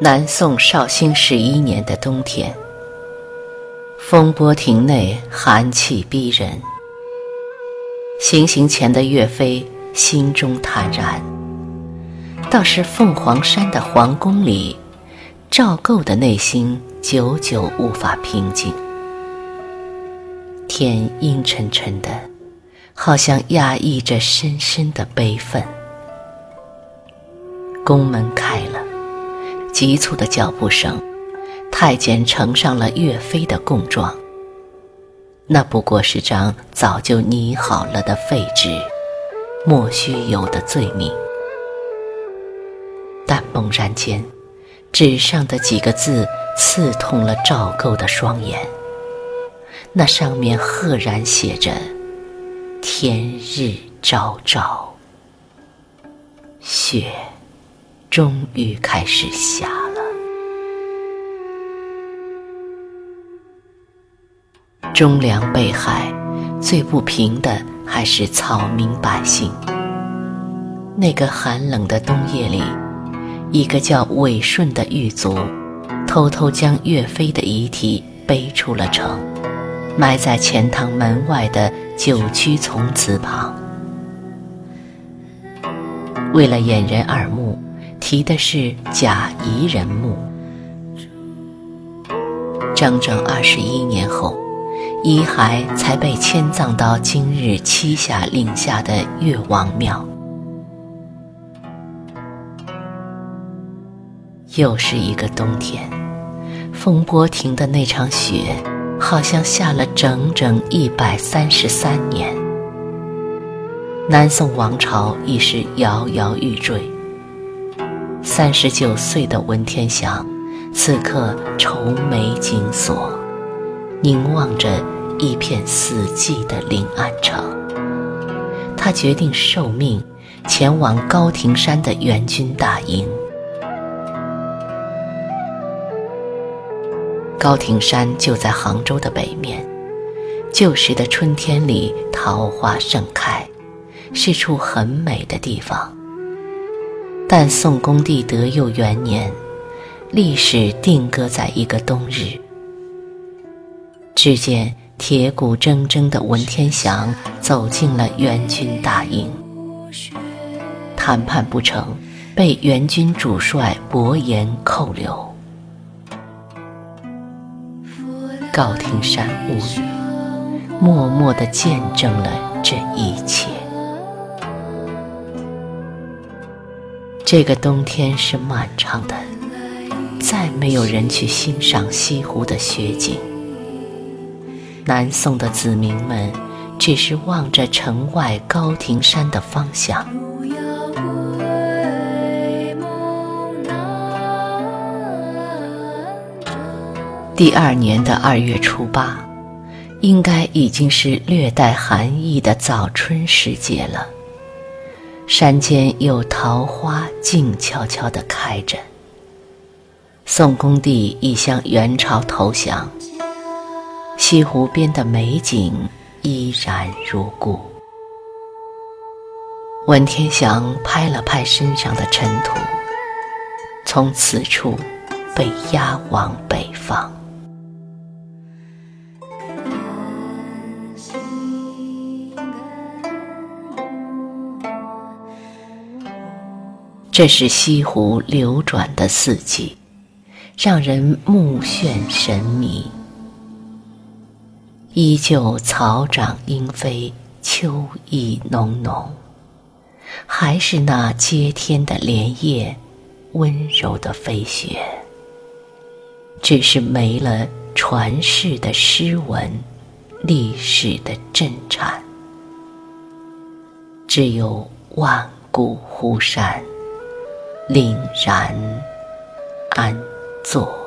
南宋绍兴十一年的冬天，风波亭内寒气逼人。行刑前的岳飞心中坦然，倒是凤凰山的皇宫里，赵构的内心久久无法平静。天阴沉沉的，好像压抑着深深的悲愤。宫门开。急促的脚步声，太监呈上了岳飞的供状。那不过是张早就拟好了的废纸，莫须有的罪名。但猛然间，纸上的几个字刺痛了赵构的双眼。那上面赫然写着：“天日昭昭，雪。”终于开始下了。忠良被害，最不平的还是草民百姓。那个寒冷的冬夜里，一个叫韦顺的狱卒，偷偷将岳飞的遗体背出了城，埋在钱塘门外的九曲丛祠旁。为了掩人耳目。提的是假彝人墓。整整二十一年后，遗骸才被迁葬到今日栖霞岭下的岳王庙。又是一个冬天，风波亭的那场雪，好像下了整整一百三十三年。南宋王朝已是摇摇欲坠。三十九岁的文天祥，此刻愁眉紧锁，凝望着一片死寂的临安城。他决定受命，前往高亭山的援军大营。高亭山就在杭州的北面，旧时的春天里，桃花盛开，是处很美的地方。但宋恭帝德佑元年，历史定格在一个冬日。只见铁骨铮铮的文天祥走进了援军大营，谈判不成，被援军主帅伯颜扣留。高亭山无语，默默地见证了这一切。这个冬天是漫长的，再没有人去欣赏西湖的雪景。南宋的子民们只是望着城外高亭山的方向。第二年的二月初八，应该已经是略带寒意的早春时节了。山间有桃花静悄悄地开着。宋恭帝已向元朝投降，西湖边的美景依然如故。文天祥拍了拍身上的尘土，从此处被押往北方。这是西湖流转的四季，让人目眩神迷。依旧草长莺飞，秋意浓浓，还是那接天的莲叶，温柔的飞雪。只是没了传世的诗文，历史的震颤，只有万古湖山。凛然安坐。